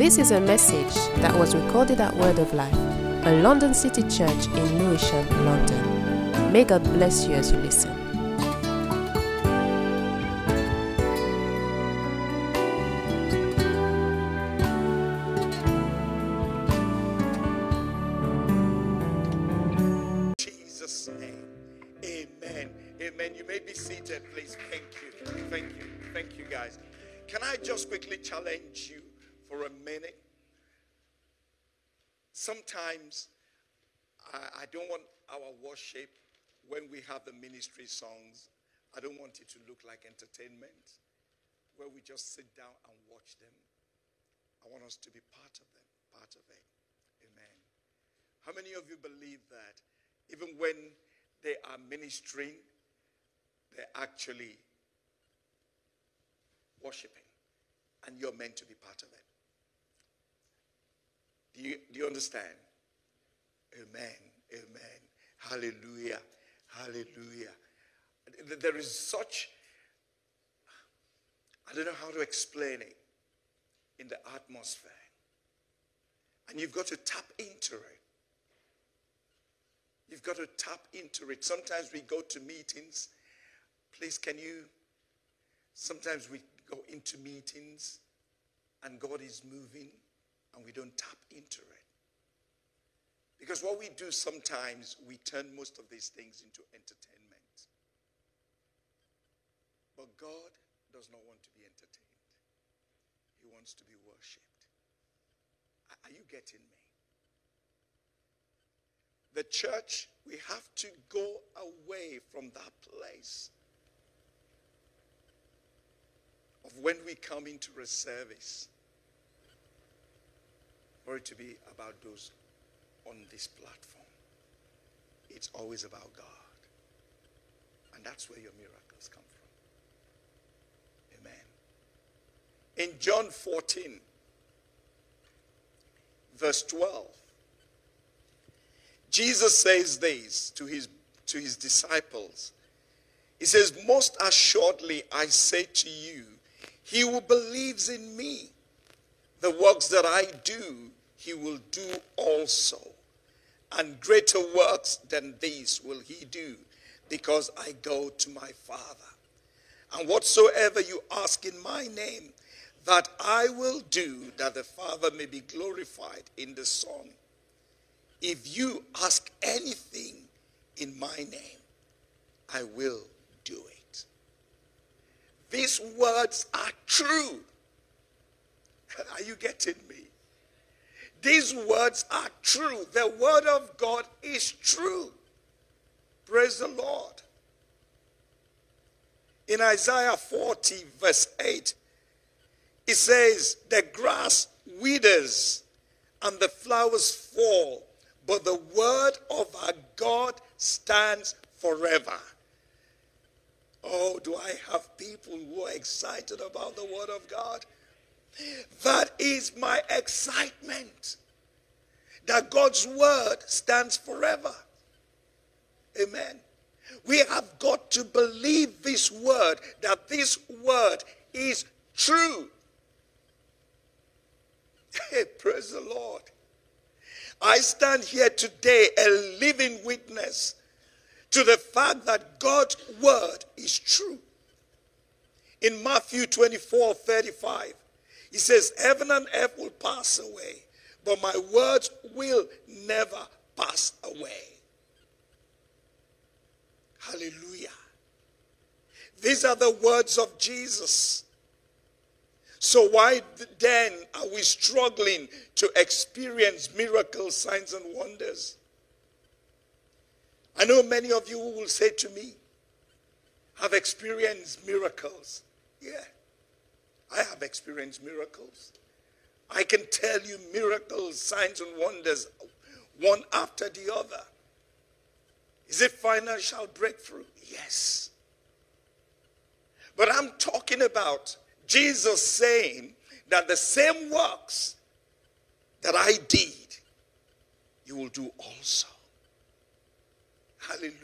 This is a message that was recorded at Word of Life, a London City church in Lewisham, London. May God bless you as you listen. It to look like entertainment where we just sit down and watch them. I want us to be part of them, part of it. Amen. How many of you believe that even when they are ministering, they're actually worshiping and you're meant to be part of it? Do you, do you understand? Amen. Amen. Hallelujah. Hallelujah. There is such, I don't know how to explain it, in the atmosphere. And you've got to tap into it. You've got to tap into it. Sometimes we go to meetings. Please, can you? Sometimes we go into meetings and God is moving and we don't tap into it. Because what we do sometimes, we turn most of these things into entertainment. But God does not want to be entertained, He wants to be worshiped. Are you getting me? The church, we have to go away from that place of when we come into a service for it to be about those on this platform. It's always about God. And that's where your miracles come from. Amen. In John 14, verse 12, Jesus says this to his, to his disciples. He says, Most assuredly, I say to you, he who believes in me, the works that I do, he will do also. And greater works than these will he do, because I go to my Father. And whatsoever you ask in my name, that I will do, that the Father may be glorified in the Son. If you ask anything in my name, I will do it. These words are true. Are you getting me? These words are true. The word of God is true. Praise the Lord. In Isaiah 40, verse 8, it says, The grass withers and the flowers fall, but the word of our God stands forever. Oh, do I have people who are excited about the word of God? That is my excitement. That God's word stands forever. Amen. We have got to believe this word, that this word is true. Hey, praise the Lord. I stand here today a living witness to the fact that God's word is true. In Matthew 24 35, he says, Heaven and earth will pass away, but my words will never pass away. Hallelujah. These are the words of Jesus. So, why then are we struggling to experience miracles, signs, and wonders? I know many of you will say to me, have experienced miracles. Yeah, I have experienced miracles. I can tell you miracles, signs, and wonders, one after the other. Is it financial breakthrough? Yes. But I'm talking about Jesus saying that the same works that I did, you will do also. Hallelujah.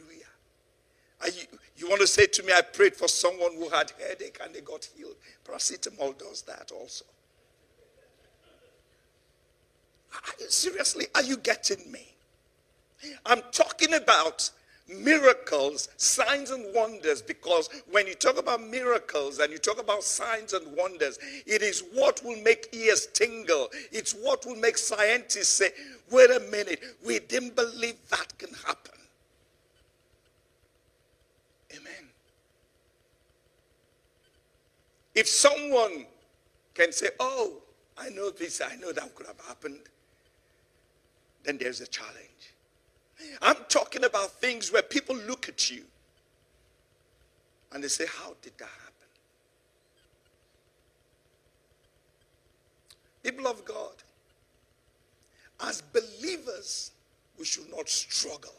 You, you, want to say to me, I prayed for someone who had headache and they got healed. Paracetamol does that also. seriously, are you getting me? I'm talking about miracles, signs, and wonders because when you talk about miracles and you talk about signs and wonders, it is what will make ears tingle. It's what will make scientists say, wait a minute, we didn't believe that can happen. Amen. If someone can say, oh, I know this, I know that could have happened, then there's a challenge. I'm talking about things where people look at you and they say, How did that happen? People of God, as believers, we should not struggle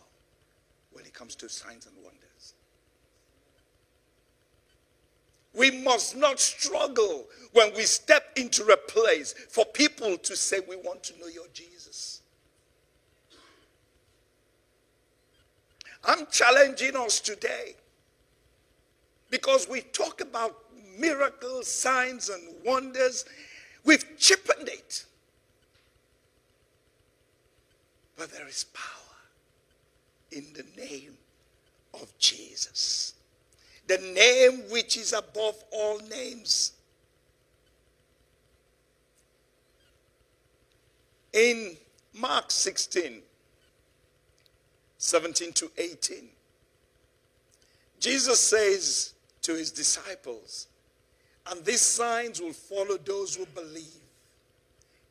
when it comes to signs and wonders. We must not struggle when we step into a place for people to say, We want to know your Jesus. I'm challenging us today because we talk about miracles, signs, and wonders. We've cheapened it. But there is power in the name of Jesus, the name which is above all names. In Mark 16, 17 to 18. Jesus says to his disciples, And these signs will follow those who believe.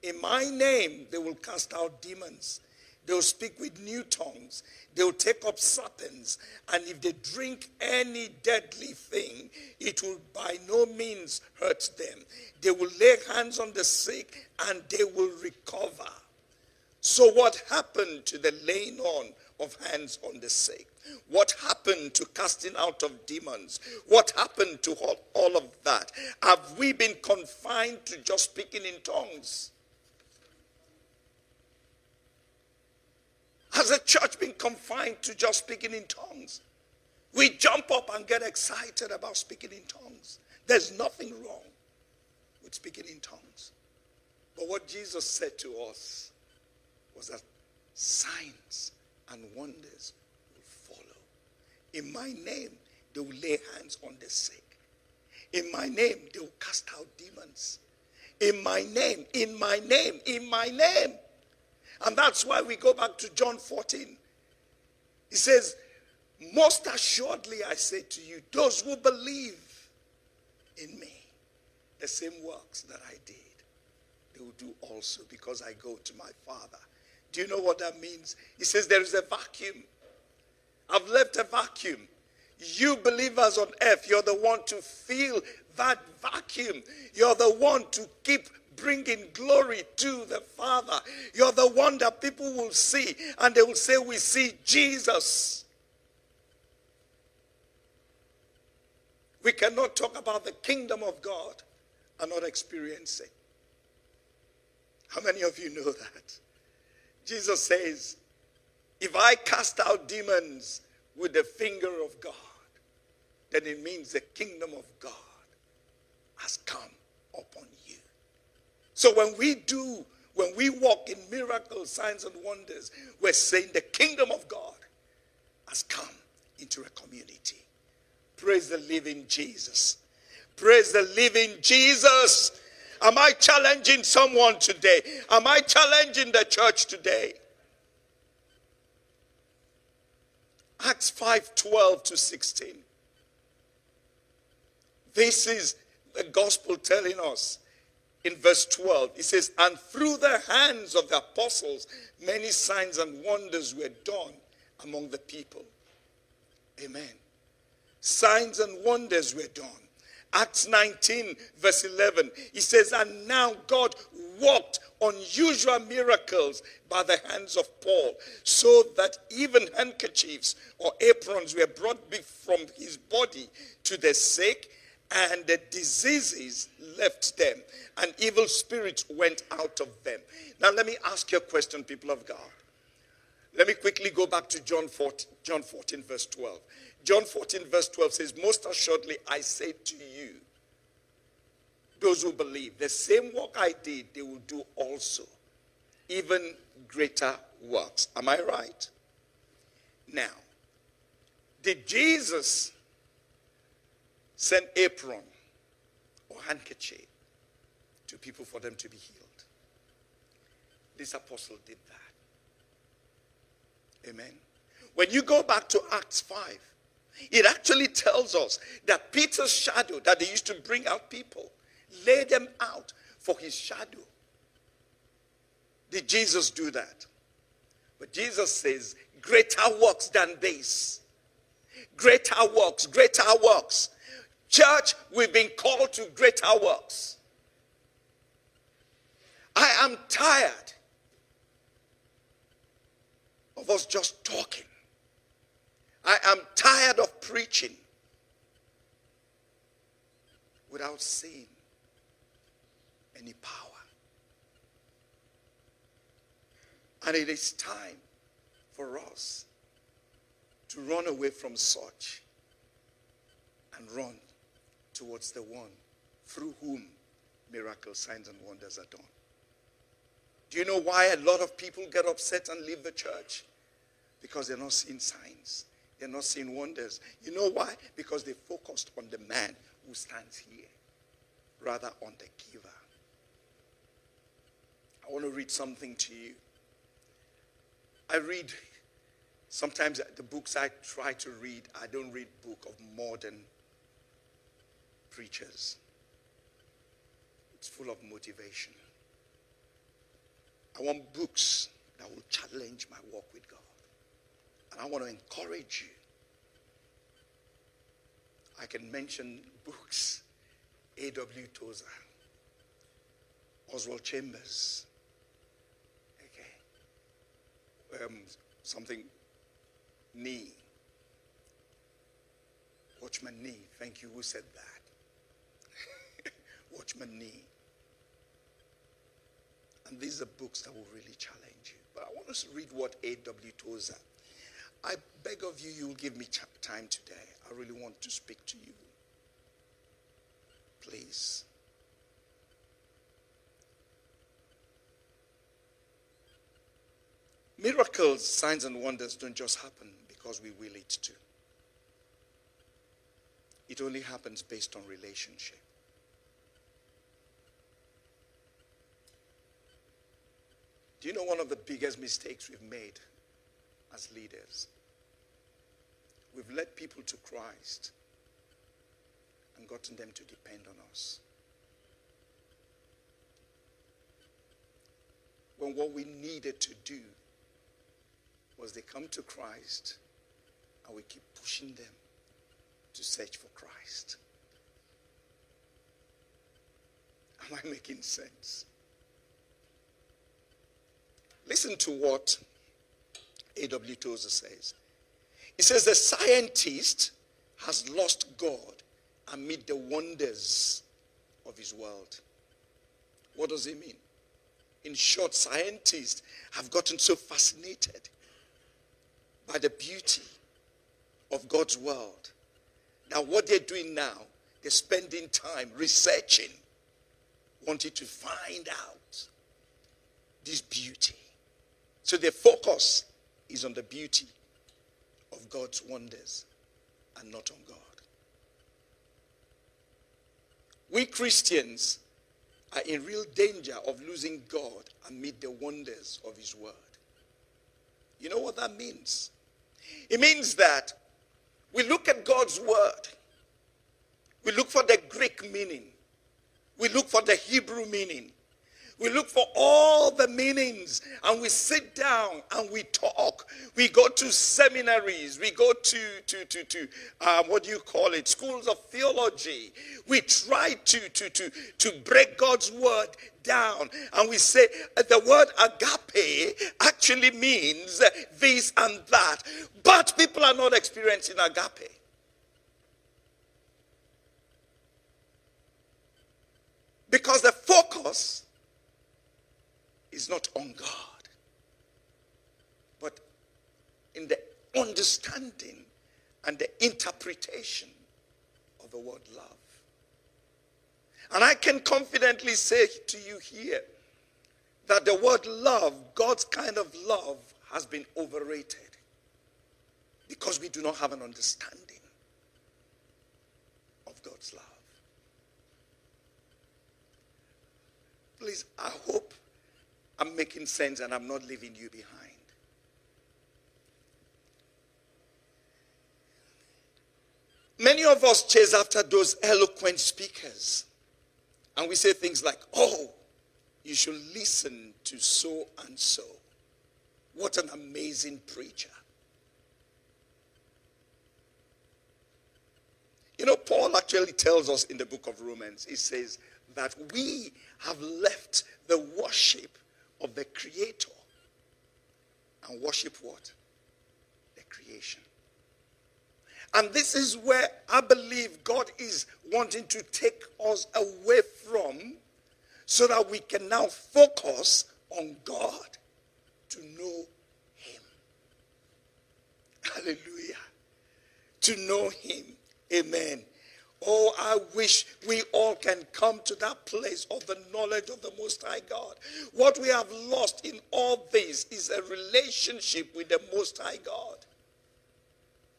In my name, they will cast out demons. They will speak with new tongues. They will take up serpents. And if they drink any deadly thing, it will by no means hurt them. They will lay hands on the sick and they will recover. So, what happened to the laying on of hands on the sick? What happened to casting out of demons? What happened to all, all of that? Have we been confined to just speaking in tongues? Has the church been confined to just speaking in tongues? We jump up and get excited about speaking in tongues. There's nothing wrong with speaking in tongues. But what Jesus said to us was that signs and wonders will follow. In my name, they will lay hands on the sick. In my name, they will cast out demons. In my name, in my name, in my name. And that's why we go back to John 14. He says, Most assuredly I say to you, those who believe in me, the same works that I did, they will do also because I go to my Father. Do you know what that means? He says there is a vacuum. I've left a vacuum. You believers on earth, you're the one to fill that vacuum. You're the one to keep bringing glory to the Father. You're the one that people will see and they will say, We see Jesus. We cannot talk about the kingdom of God and not experience it. How many of you know that? Jesus says, if I cast out demons with the finger of God, then it means the kingdom of God has come upon you. So when we do, when we walk in miracles, signs, and wonders, we're saying the kingdom of God has come into a community. Praise the living Jesus. Praise the living Jesus. Am I challenging someone today? Am I challenging the church today? Acts 5 12 to 16. This is the gospel telling us in verse 12. It says, And through the hands of the apostles, many signs and wonders were done among the people. Amen. Signs and wonders were done. Acts 19, verse 11, he says, And now God worked unusual miracles by the hands of Paul, so that even handkerchiefs or aprons were brought from his body to the sick, and the diseases left them, and evil spirits went out of them. Now, let me ask you a question, people of God. Let me quickly go back to John 14, John 14 verse 12. John 14, verse 12 says, Most assuredly I say to you, those who believe, the same work I did, they will do also. even greater works. Am I right? Now, did Jesus send apron or handkerchief to people for them to be healed? This apostle did that. Amen. When you go back to Acts 5, it actually tells us that Peter's shadow that they used to bring out people, lay them out for his shadow. Did Jesus do that? But Jesus says, greater works than this. Greater works, greater works. Church, we've been called to greater works. I am tired of us just talking. I am tired of preaching without seeing any power. And it is time for us to run away from such and run towards the one through whom miracles, signs, and wonders are done. Do you know why a lot of people get upset and leave the church? Because they're not seeing signs, they're not seeing wonders. You know why? Because they focused on the man who stands here rather on the giver. I want to read something to you. I read sometimes the books I try to read, I don't read book of modern preachers. It's full of motivation. I want books that will challenge my walk with God. I want to encourage you. I can mention books A.W. Tozer, Oswald Chambers, okay, um, something Nee. Watchman Nee. Thank you. Who said that? Watchman Nee. And these are books that will really challenge you. But I want us to read what A.W. Tozer. I beg of you, you'll give me time today. I really want to speak to you. Please. Miracles, signs, and wonders don't just happen because we will it to. It only happens based on relationship. Do you know one of the biggest mistakes we've made as leaders? We've led people to Christ and gotten them to depend on us. When what we needed to do was they come to Christ and we keep pushing them to search for Christ. Am I making sense? Listen to what A.W. Tozer says. He says the scientist has lost God amid the wonders of his world. What does he mean? In short, scientists have gotten so fascinated by the beauty of God's world. Now, what they're doing now, they're spending time researching, wanting to find out this beauty. So their focus is on the beauty of God's wonders and not on God. We Christians are in real danger of losing God amid the wonders of His Word. You know what that means? It means that we look at God's word. We look for the Greek meaning. We look for the Hebrew meaning. We look for all the meanings and we sit down and we talk. We go to seminaries. We go to, to, to, to um, what do you call it? Schools of theology. We try to, to, to, to break God's word down. And we say uh, the word agape actually means this and that. But people are not experiencing agape. Because the focus is not on God, but in the understanding and the interpretation of the word love. And I can confidently say to you here that the word love, God's kind of love, has been overrated because we do not have an understanding of God's love. Please, I hope I'm making sense and I'm not leaving you behind. Many of us chase after those eloquent speakers. And we say things like, oh, you should listen to so and so. What an amazing preacher. You know, Paul actually tells us in the book of Romans, he says that we have left the worship of the Creator and worship what? The creation. And this is where I believe God is wanting to take us away from so that we can now focus on God to know Him. Hallelujah. To know Him. Amen. Oh, I wish we all can come to that place of the knowledge of the Most High God. What we have lost in all this is a relationship with the Most High God.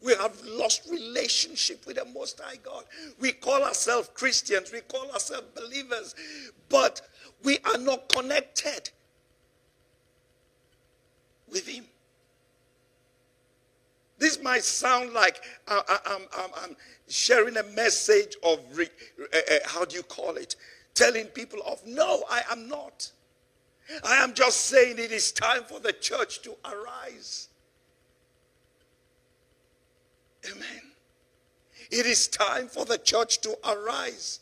We have lost relationship with the Most High God. We call ourselves Christians, we call ourselves believers, but we are not connected with Him. This might sound like I, am sharing a message of, re, uh, uh, how do you call it? Telling people of, no, I am not. I am just saying it is time for the church to arise. Amen. It is time for the church to arise.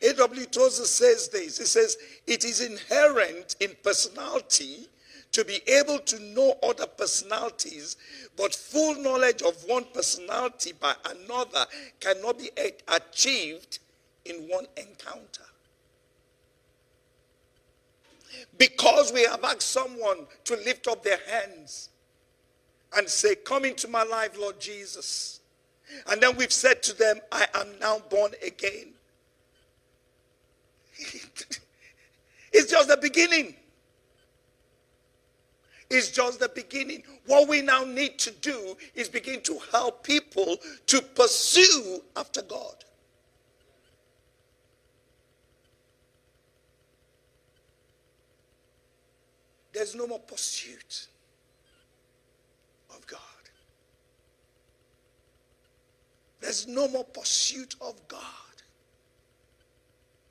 A.W. Tozer says this. He says, It is inherent in personality to be able to know other personalities, but full knowledge of one personality by another cannot be achieved in one encounter. Because we have asked someone to lift up their hands and say, Come into my life, Lord Jesus. And then we've said to them, I am now born again. it's just the beginning. It's just the beginning. What we now need to do is begin to help people to pursue after God. There's no more pursuit. Of God. There's no more pursuit of God.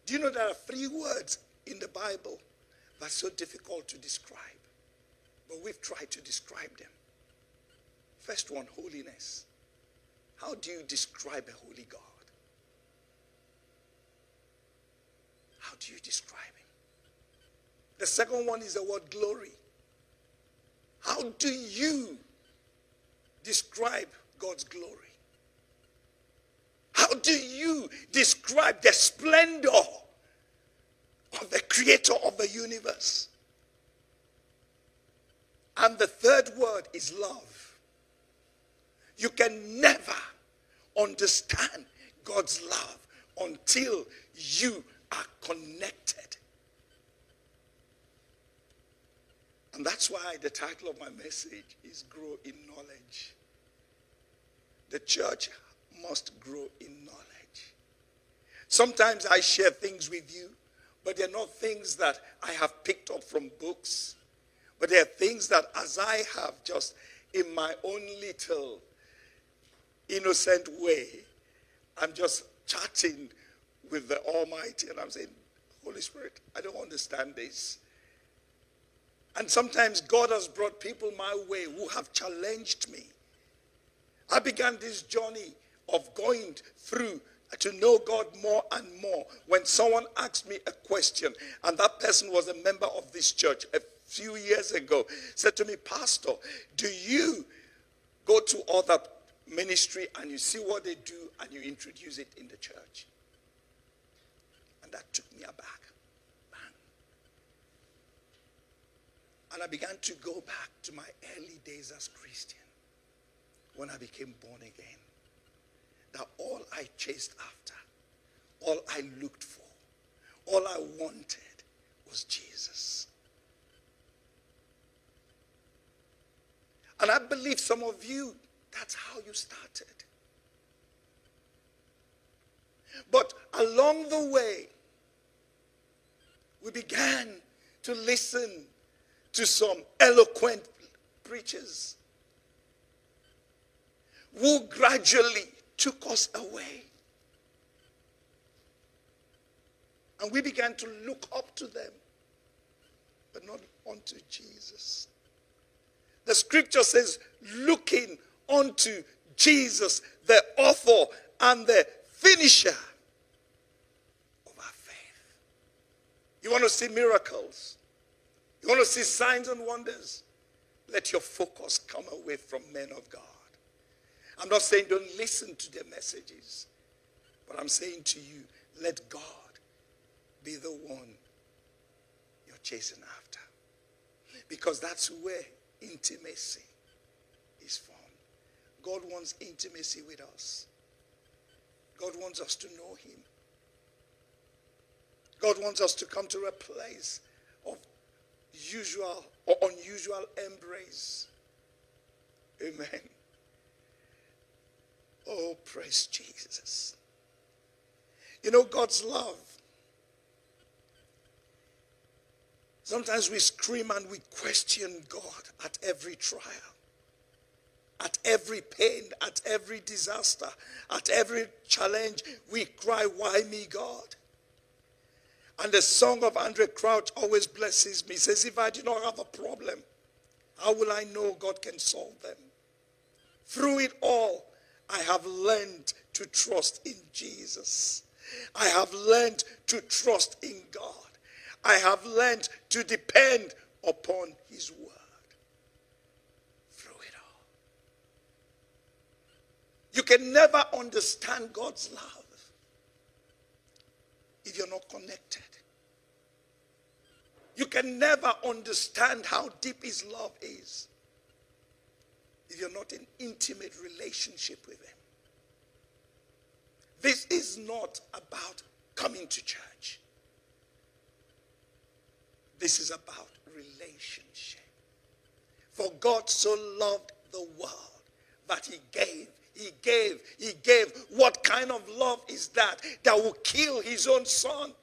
Do you know there are three words in the Bible that's so difficult to describe? But we've tried to describe them. First one, holiness. How do you describe a holy God? How do you describe him? The second one is the word glory. How do you describe God's glory? How do you describe the splendor of the creator of the universe? And the third word is love. You can never understand God's love until you are connected. And that's why the title of my message is Grow in Knowledge. The church must grow in knowledge. Sometimes I share things with you, but they're not things that I have picked up from books, but there are things that as I have just in my own little innocent way, I'm just chatting with the Almighty and I'm saying, Holy Spirit, I don't understand this. And sometimes God has brought people my way who have challenged me. I began this journey of going through to know God more and more. When someone asked me a question, and that person was a member of this church a few years ago, said to me, Pastor, do you go to other ministry and you see what they do and you introduce it in the church? And that took me aback. Man. And I began to go back to my early days as Christian when I became born again that all I chased after, all I looked for, all I wanted was Jesus. And I believe some of you, that's how you started. But along the way, we began to listen to some eloquent preachers who gradually took us away. And we began to look up to them, but not unto Jesus. The scripture says, looking unto Jesus, the author and the finisher of our faith. You want to see miracles? You want to see signs and wonders? Let your focus come away from men of God. I'm not saying don't listen to their messages, but I'm saying to you, let God be the one you're chasing after. Because that's where intimacy is formed. God wants intimacy with us. God wants us to know Him. God wants us to come to a place of usual or unusual embrace. Amen. Oh, praise Jesus. You know, God's love. Sometimes we scream and we question God at every trial, at every pain, at every disaster, at every challenge. We cry, Why me, God? And the song of Andraé Crouch always blesses me. Says, If I do not have a problem, how will I know God can solve them? Through it all, I have learned to trust in Jesus. I have learned to trust in God. I have learned to depend upon His word through it all. You can never understand God's love if you're not connected. You can never understand how deep His love is if you're not in intimate relationship with Him. This is not about coming to church. This is about relationship. For God so loved the world that He gave. He gave. He gave. What kind of love is that? That will kill His own Son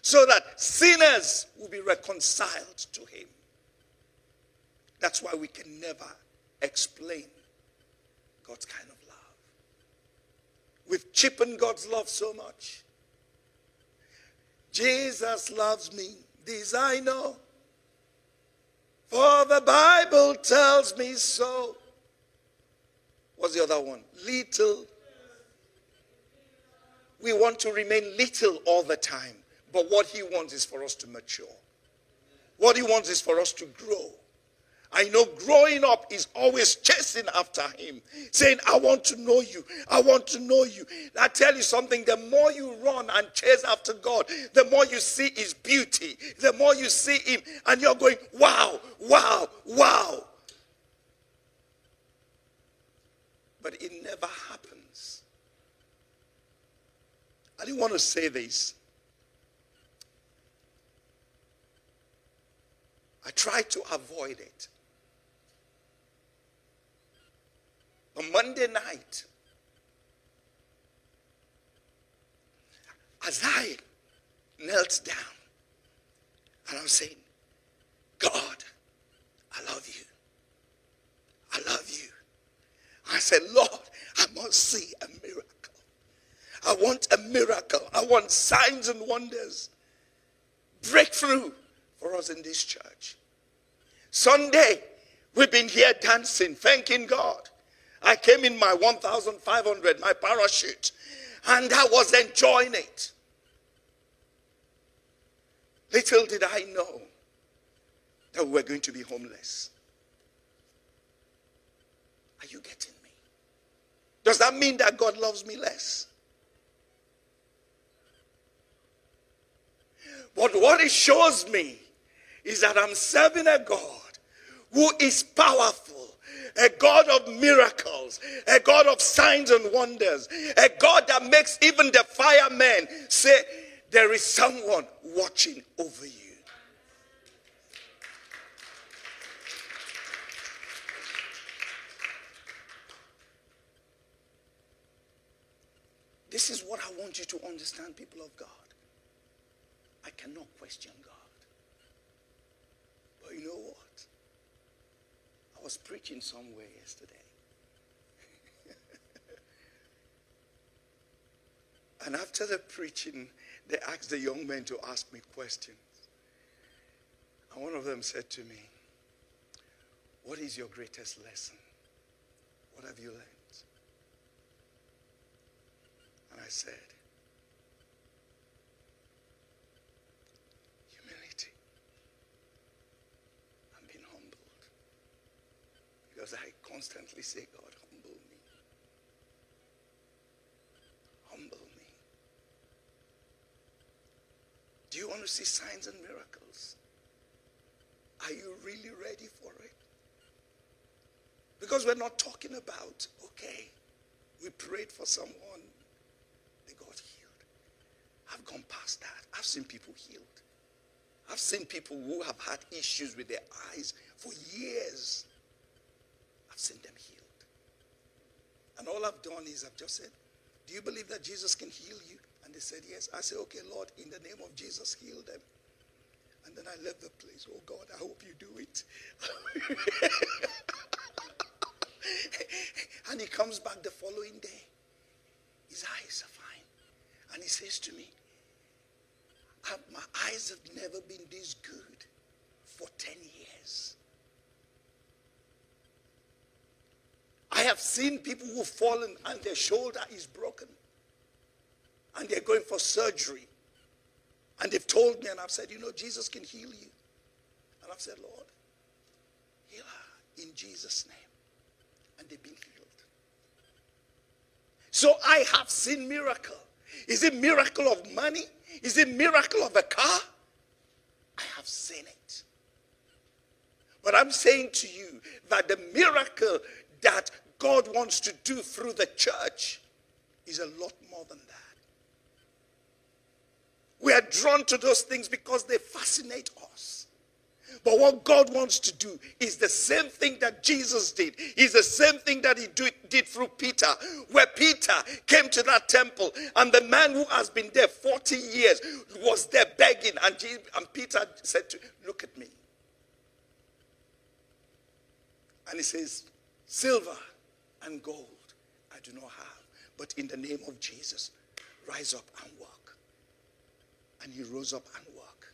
so that sinners will be reconciled to Him. That's why we can never explain God's kind of love. We've cheapened God's love so much. Jesus loves me, this I know. For the Bible tells me so. What's the other one? Little. We want to remain little all the time. But what he wants is for us to mature. What he wants is for us to grow. I know growing up is always chasing after him, saying, I want to know you. I want to know you. I tell you something the more you run and chase after God, the more you see his beauty, the more you see him, and you're going, wow, wow, wow. But it never happens. I didn't want to say this. I try to avoid it. On Monday night, as I knelt down and I'm saying, God, I love you. I love you. I said, Lord, I must see a miracle. I want a miracle. I want signs and wonders. Breakthrough for us in this church. Sunday, we've been here dancing, thanking God. I came in my 1,500, my parachute, and I was enjoying it. Little did I know that we were going to be homeless. Are you getting me? Does that mean that God loves me less? But what it shows me is that I'm serving a God who is powerful, a God of miracles, a God of signs and wonders, a God that makes even the firemen say, There is someone watching over you. This is what I want you to understand, people of God. I cannot question God. But you know what? I was preaching somewhere yesterday. and after the preaching, they asked the young men to ask me questions. And one of them said to me, What is your greatest lesson? What have you learned? And I said, Humility. I'm being humbled. Because I constantly say, God, humble me. Humble me. Do you want to see signs and miracles? Are you really ready for it? Because we're not talking about, okay, we prayed for someone, they got healed. I've gone past that. I've seen people healed. I've seen people who have had issues with their eyes for years. I've seen them healed. And all I've done is I've just said, Do you believe that Jesus can heal you? And they said, Yes. I said, Okay, Lord, in the name of Jesus, heal them. And then I left the place. Oh God, I hope you do it. and he comes back the following day. His eyes are fine. And he says to me, ah, My eyes have never been this good for 10 years. I have seen people who've fallen and their shoulder is broken. And they're going for surgery. And they've told me, and I've said, You know, Jesus can heal you. And I've said, Lord, heal her in Jesus' name. And they've been healed. So I have seen miracle. Is it miracle of money? Is it miracle of a car? I have seen it. But I'm saying to you that the miracle that God wants to do through the church is a lot more than that. We are drawn to those things because they fascinate us. But what God wants to do is the same thing that Jesus did. Is the same thing that he do, did through Peter, where Peter came to that temple and the man who has been there 40 years was there begging. And, Jesus, and Peter said to Look at me. And he says, Silver and gold I do not have, but in the name of Jesus, rise up and walk. And he rose up and walked.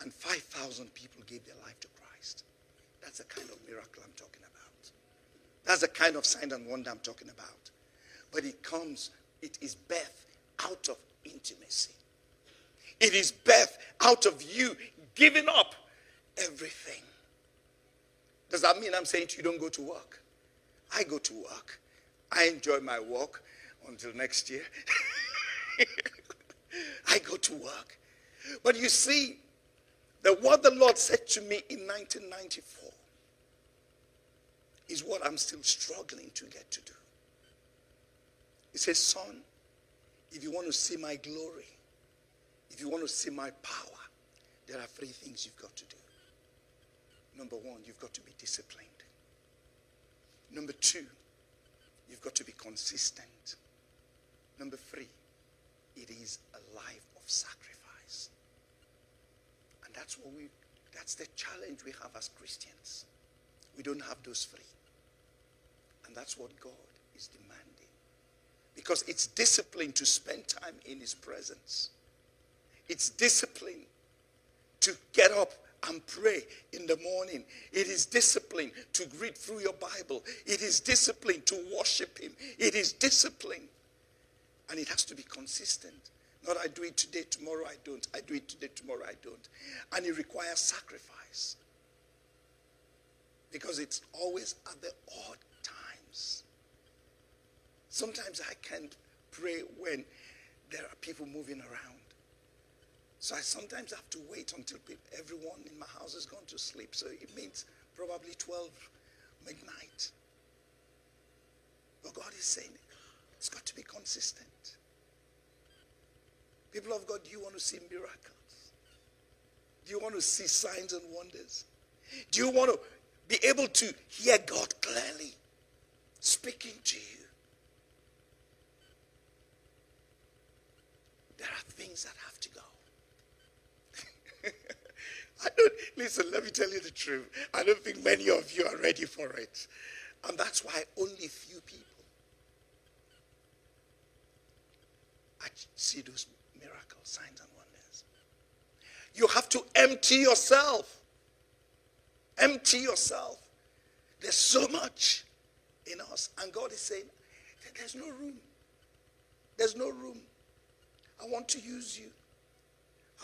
And 5,000 people gave their life to Christ. That's the kind of miracle I'm talking about. That's the kind of sign and wonder I'm talking about. But it comes, it is birth out of intimacy. It is birth out of you giving up everything. Does that mean I'm saying to you, don't go to work? I go to work. I enjoy my work until next year. I go to work. But you see, that what the Lord said to me in 1994 is what I'm still struggling to get to do. He says, Son, if you want to see my glory, if you want to see my power, there are three things you've got to do. Number one, you've got to be disciplined. Number two, you've got to be consistent. Number three, it is a life of sacrifice. And that's what we that's the challenge we have as Christians. We don't have those three. And that's what God is demanding. Because it's discipline to spend time in his presence. It's discipline to get up and pray in the morning. It is discipline to read through your Bible. It is discipline to worship Him. It is discipline. And it has to be consistent. Not I do it today, tomorrow I don't. I do it today, tomorrow I don't. And it requires sacrifice. Because it's always at the odd times. Sometimes I can't pray when there are people moving around. So I sometimes have to wait until everyone in my house has gone to sleep. So it means probably 12 midnight. But God is saying it's got to be consistent. People of God, do you want to see miracles? Do you want to see signs and wonders? Do you want to be able to hear God clearly speaking to you? There are things that have to go. I don't, listen, let me tell you the truth. I don't think many of you are ready for it. And that's why only few people see those miracles, signs, and wonders. You have to empty yourself. Empty yourself. There's so much in us. And God is saying, there's no room. There's no room. I want to use you.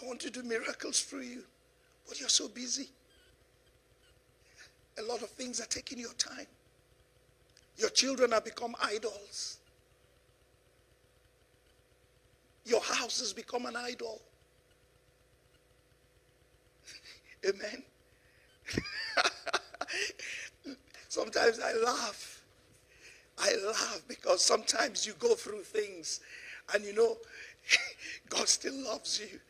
I want to do miracles through you. But you're so busy. A lot of things are taking your time. Your children have become idols. Your house has become an idol. Amen. sometimes I laugh. I laugh because sometimes you go through things and you know God still loves you.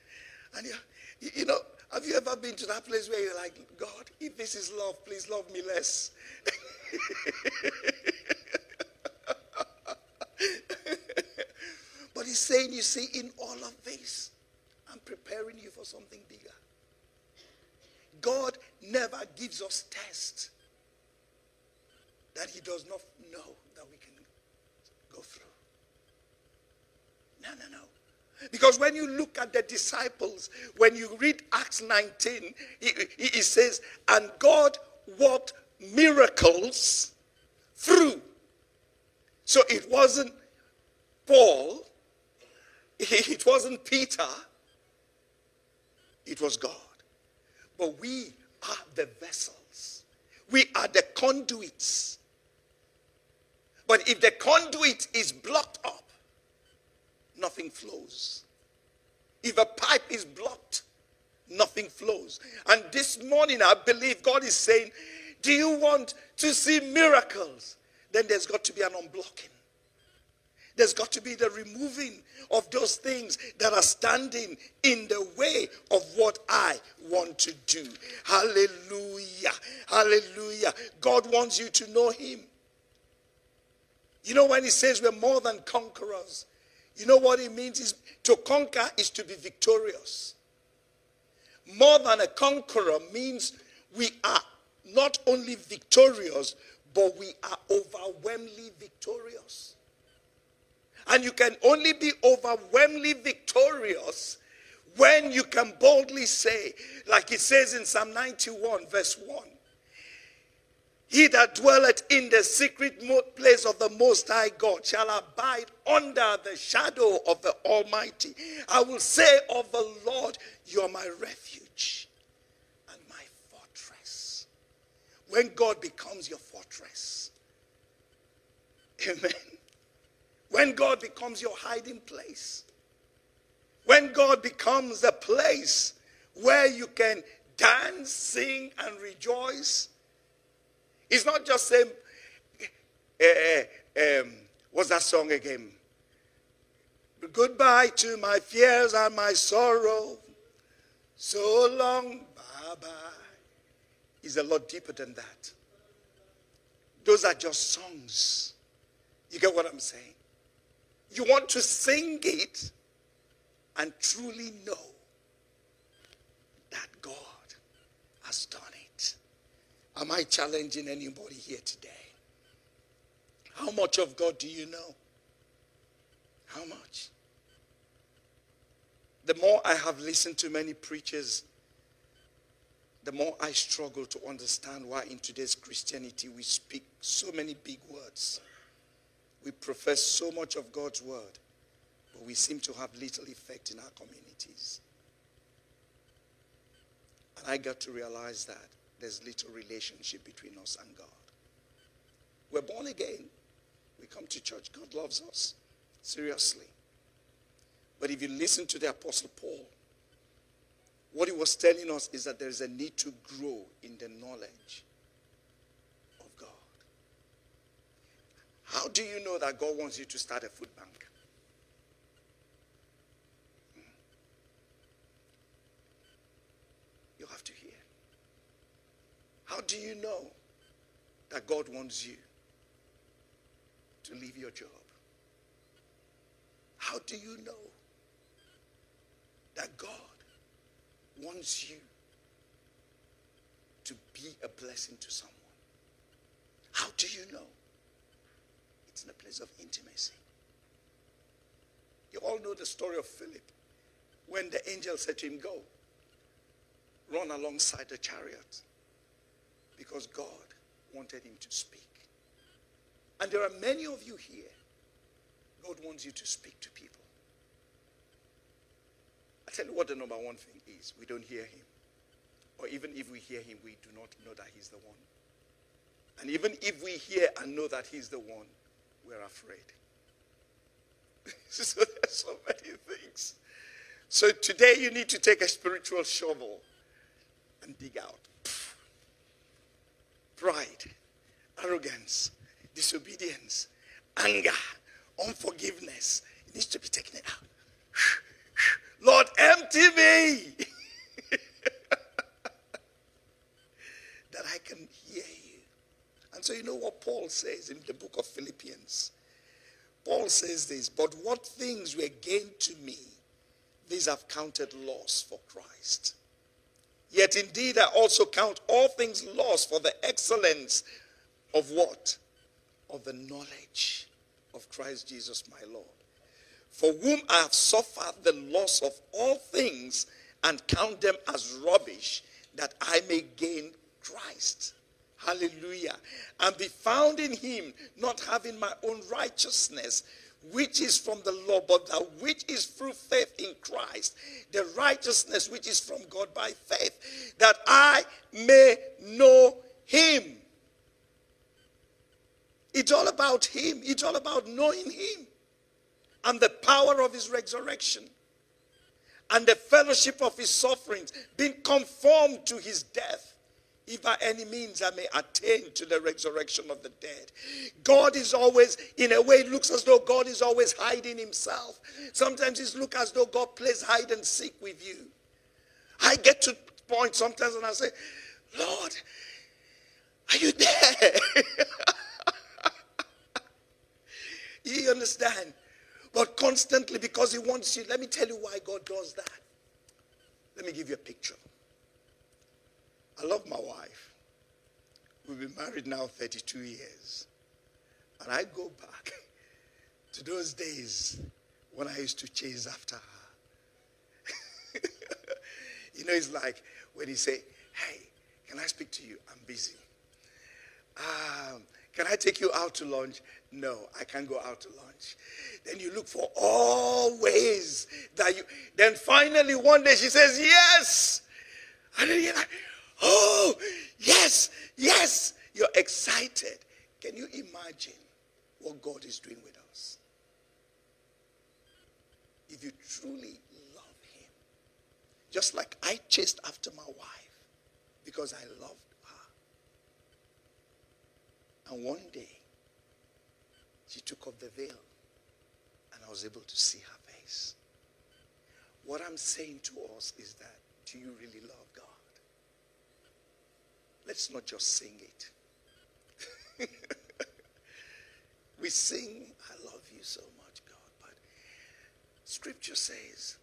And you, you know, have you ever been to that place where you're like, God, if this is love, please love me less? but he's saying, you see, in all of this, I'm preparing you for something bigger. God never gives us tests that he does not know that we can go through. No, no, no. Because when you look at the disciples, when you read Acts 19, it, says, and God worked miracles through. So it wasn't Paul, it wasn't Peter, it was God. But we are the vessels, we are the conduits. But if the conduit is blocked up, nothing flows. If a pipe is blocked, nothing flows. And this morning, I believe God is saying, Do you want to see miracles? Then there's got to be an unblocking. There's got to be the removing of those things that are standing in the way of what I want to do. Hallelujah. Hallelujah. God wants you to know Him. You know, when He says we're more than conquerors, you know what it means is to conquer is to be victorious. More than a conqueror means we are not only victorious, but we are overwhelmingly victorious. And you can only be overwhelmingly victorious when you can boldly say, like it says in Psalm 91, verse 1 he that dwelleth in the secret place of the Most High God shall abide under the shadow of the Almighty. I will say of the Lord, You are my refuge and my fortress. When God becomes your fortress, amen. When God becomes your hiding place, when God becomes the place where you can dance, sing, and rejoice it's not just saying, uh, um, what's that song again? Goodbye to my fears and my sorrow. So long, bye bye. Is a lot deeper than that. Those are just songs. You get what I'm saying? You want to sing it and truly know that God has done Am I challenging anybody here today? How much of God do you know? How much? The more I have listened to many preachers, the more I struggle to understand why in today's Christianity we speak so many big words. We profess so much of God's word, but we seem to have little effect in our communities. And I got to realize that there's little relationship between us and God. We're born again. We come to church. God loves us. Seriously. But if you listen to the Apostle Paul, what he was telling us is that there is a need to grow in the knowledge of God. How do you know that God wants you to start a food bank? Hmm. You have to hear. How do you know that God wants you to leave your job? How do you know that God wants you to be a blessing to someone. How do you know? It's in a place of intimacy. You all know the story of Philip when the angel said to him, Go, run alongside the chariot because God wanted him to speak. And there are many of you here, God wants you to speak to people. I tell you what the number one thing is we don't hear him. Or even if we hear him, we do not know that he's the one. And even if we hear and know that he's the one, we're afraid. so there's so many things. So today you need to take a spiritual shovel and dig out. Pride, arrogance, disobedience, anger, unforgiveness. It needs to be taken out. Lord, empty me. that I can hear you. And so you know what Paul says in the book of Philippians. Paul says this, but what things were gained to me, these I've counted loss for Christ. Yet indeed I also count all things lost for the excellence of what? Of the knowledge of Christ Jesus my Lord. For whom I have suffered the loss of all things and count them as rubbish, that I may gain Christ. Hallelujah. And be found in him, not having my own righteousness, which is from the law, but that which is through faith in Christ, the righteousness which is from God by faith, that I may know him. It's all about him, it's all about knowing him and the power of his resurrection and the fellowship of his sufferings, being conformed to his death if by any means I may attain to the resurrection of the dead. God is always, in a way, it looks as though God is always hiding himself. Sometimes it looks as though God plays hide and seek with you. I get to point sometimes and I say, Lord, are you there? you understand? But constantly, because He wants you, let me tell you why God does that. Let me give you a picture. I love my wife. We've been married now 32 years. And I go back to those days when I used to chase after her. you know, it's like when he say, hey, can I speak to you? I'm busy. Um, can I take you out to lunch? No, I can't go out to lunch. Then you look for all ways that you. Then finally one day she says yes, and then you're like, oh yes, yes. You're excited. Can you imagine what God is doing with us? If you truly love Him, just like I chased after my wife because I loved her. And one day, she took off the veil and I was able to see her face. What I'm saying to us is that do you really love? Let's not just sing it. we sing, I love you so much, God, but scripture says,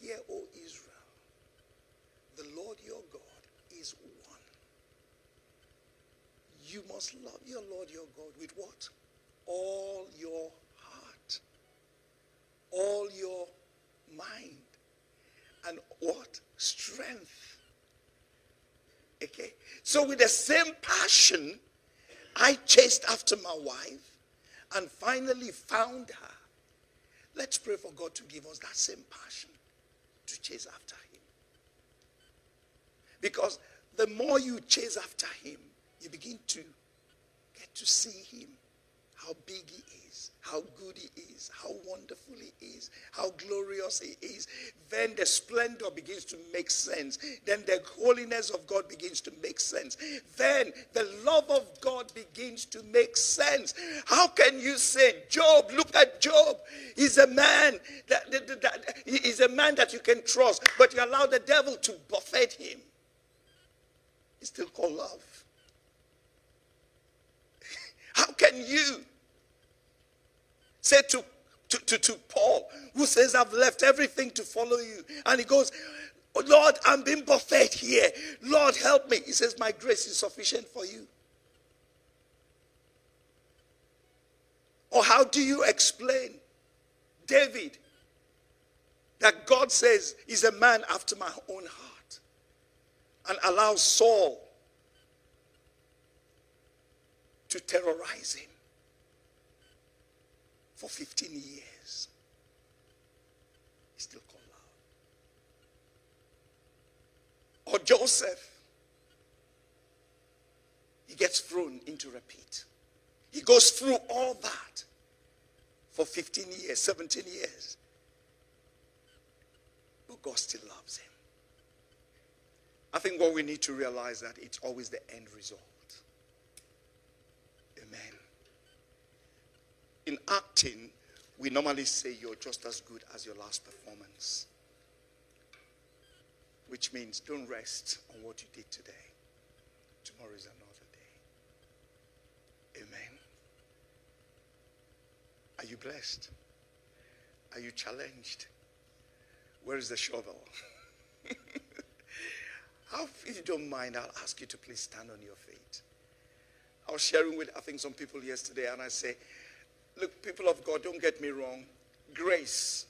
Hear, O Israel, the Lord your God is one. You must love your Lord your God with what? all your heart, all your mind, and what? Strength. Okay? So, with the same passion, I chased after my wife and finally found her. Let's pray for God to give us that same passion to chase after Him. Because the more you chase after Him, you begin to get to see Him how big he is, how good he is, how wonderful he is, how glorious he is. Then the splendor begins to make sense. Then the holiness of God begins to make sense. Then the love of God begins to make sense. How can you say, Job, look at Job. He's a man that, that, that he's a man that you can trust, but you allow the devil to buffet him. It's still called love. How can you say to, to, to, to Paul, who says, I've left everything to follow you. And he goes, oh, Lord, I'm being buffeted here. Lord, help me. He says, My grace is sufficient for you. Or how do you explain David that God says is a man after my own heart and allows Saul to terrorize him for 15 years? He still called out. Or Joseph, he gets thrown into pit. He goes through all that for 15 years, 17 years. But God still loves him. I think what we need to realize that it's always the end result. Amen. In acting, we normally say you're just as good as your last performance. Which means don't rest on what you did today. Tomorrow is another. Day. Amen. Are you blessed? Are you challenged? Where is the shovel? if you don't mind, I'll ask you to please stand on your feet. I was sharing with, I think, some people yesterday, and I say, look, people of God, don't get me wrong. Grace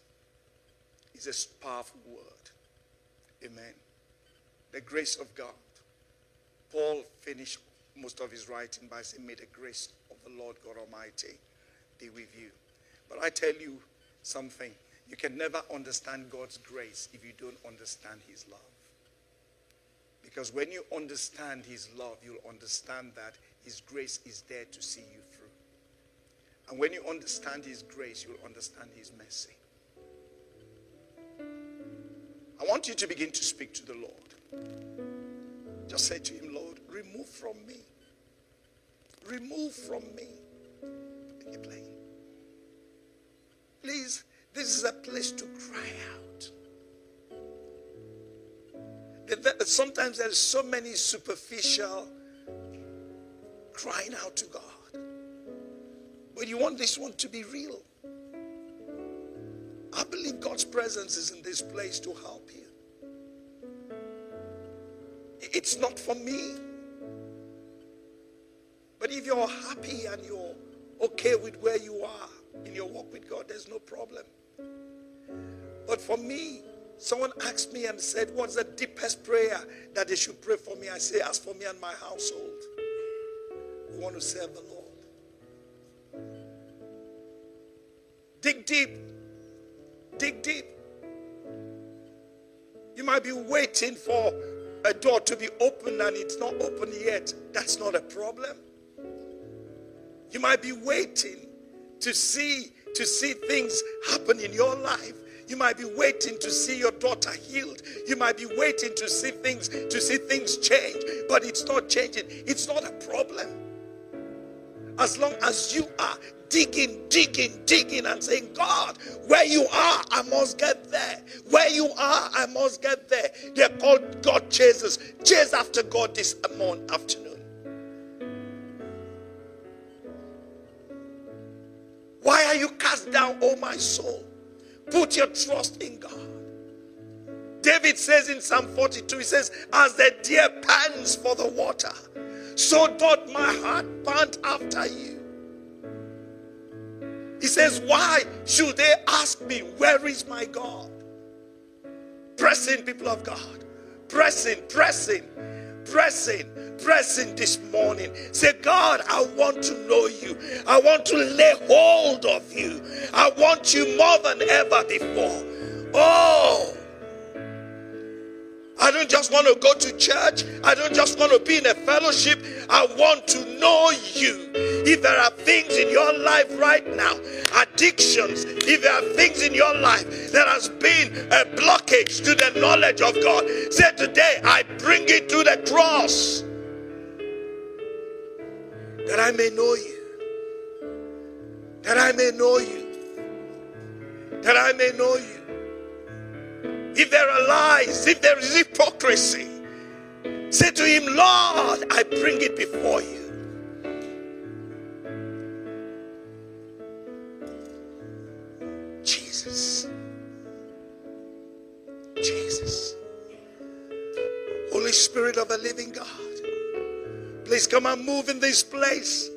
is a powerful word. Amen. The grace of God. Paul finished most of his writing by saying, May the grace of the Lord God Almighty be with you. But I tell you something. You can never understand God's grace if you don't understand his love. Because when you understand his love, you'll understand that his grace is there to see you. And when you understand his grace, you'll understand his mercy. I want you to begin to speak to the Lord. Just say to him, Lord, remove from me. Remove from me. And you play. Please, this is a place to cry out. Sometimes there's so many superficial crying out to God. But you want this one to be real. I believe God's presence is in this place to help you. It's not for me. But if you're happy and you're okay with where you are, in your walk with God, there's no problem. But for me, someone asked me and said, What's the deepest prayer that they should pray for me? I say, As for me and my household, we want to serve the Lord. Dig deep. Dig deep. You might be waiting for a door to be open and it's not open yet. That's not a problem. You might be waiting to see to see things happen in your life. You might be waiting to see your daughter healed. You might be waiting to see things to see things change, but it's not changing. It's not a problem. As long as you are digging, digging, digging, and saying, God, where you are, I must get there. Where you are, I must get there. They're called God chasers. Chase after God this morning, afternoon. Why are you cast down, O my soul? Put your trust in God. David says in Psalm 42, he says, As the deer pants for the water, so doth my heart pant after you. He says, Why should they ask me, Where is my God? Pressing, people of God. Pressing, pressing, pressing, pressing this morning. Say, God, I want to know you. I want to lay hold of you. I want you more than ever before. Oh, I don't just want to go to church. I don't just want to be in a fellowship. I want to know you. If there are things in your life right now, addictions, if there are things in your life that has been a blockage to the knowledge of God, say today, I bring it to the cross that I may know you. That I may know you. That I may know you if there are lies, if there is hypocrisy, say to him, Lord, I bring it before you. Jesus. Jesus. Holy Spirit of the living God. Please come and move in this place.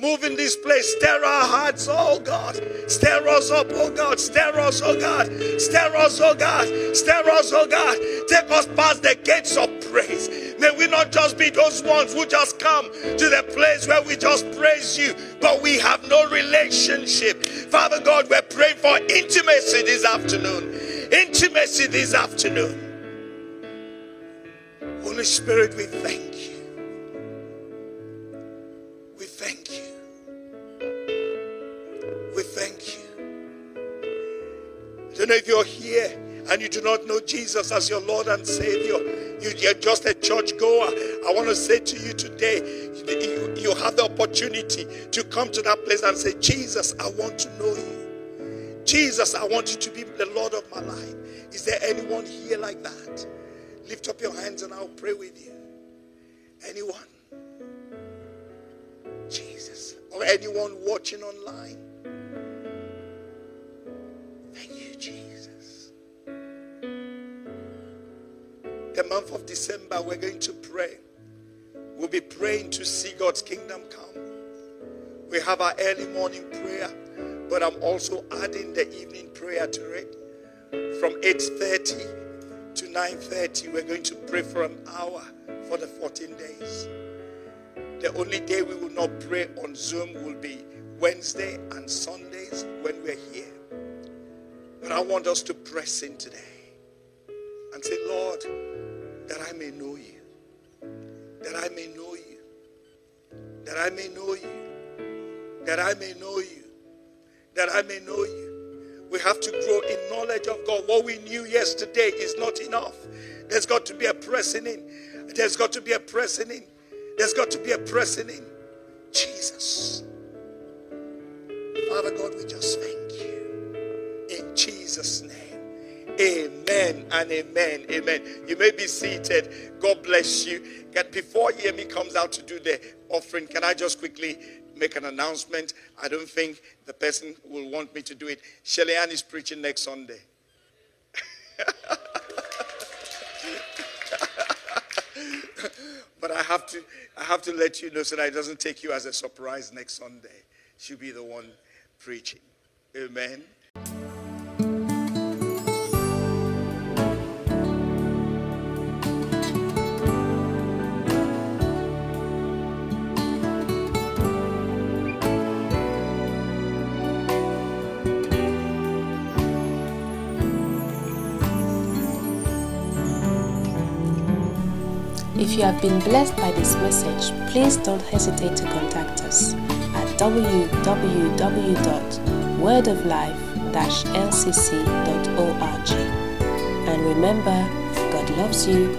Move in this place. Stir our hearts, oh God. Stir us up, oh God. Stir us, oh God. Stir us, oh God. Stir us, oh God. Take us past the gates of praise. May we not just be those ones who just come to the place where we just praise you, but we have no relationship. Father God, we're praying for intimacy this afternoon. Intimacy this afternoon. Holy Spirit, we thank you. We thank you. We thank you. I don't know if you're here and you do not know Jesus as your Lord and Savior. You, are just a church goer. I want to say to you today, you, you have the opportunity to come to that place and say, Jesus, I want to know you. Jesus, I want you to be the Lord of my life. Is there anyone here like that? Lift up your hands and I'll pray with you. Anyone? Jesus. Or anyone watching online? Thank you, Jesus. The month of December, we're going to pray. We'll be praying to see God's kingdom come. We have our early morning prayer, but I'm also adding the evening prayer to it from 8:30 to 9:30 we're going to pray for an hour for the 14 days. The only day we will not pray on Zoom will be Wednesday and Sundays when we're here. But I want us to press in today and say, Lord, that I may know you, that I may know you, that I may know you, that I may know you, that I may know you. We have to grow in knowledge of God. What we knew yesterday is not enough. There's got to be a pressing in. There's got to be a pressing in. There's got to be a pressing in. Jesus. Father God, we just thank you. In Jesus' name. Amen and amen. Amen. You may be seated. God bless you. Before Yemi comes out to do the offering, can I just quickly make an announcement. I don't think the person will want me to do it. Shelly Ann is preaching next Sunday. but I have to I have to let you know so that it doesn't take you as a surprise next Sunday. She'll be the one preaching. Amen. If you have been blessed by this message, please don't hesitate to contact us at www.wordoflife-lcc.org. And remember, God loves you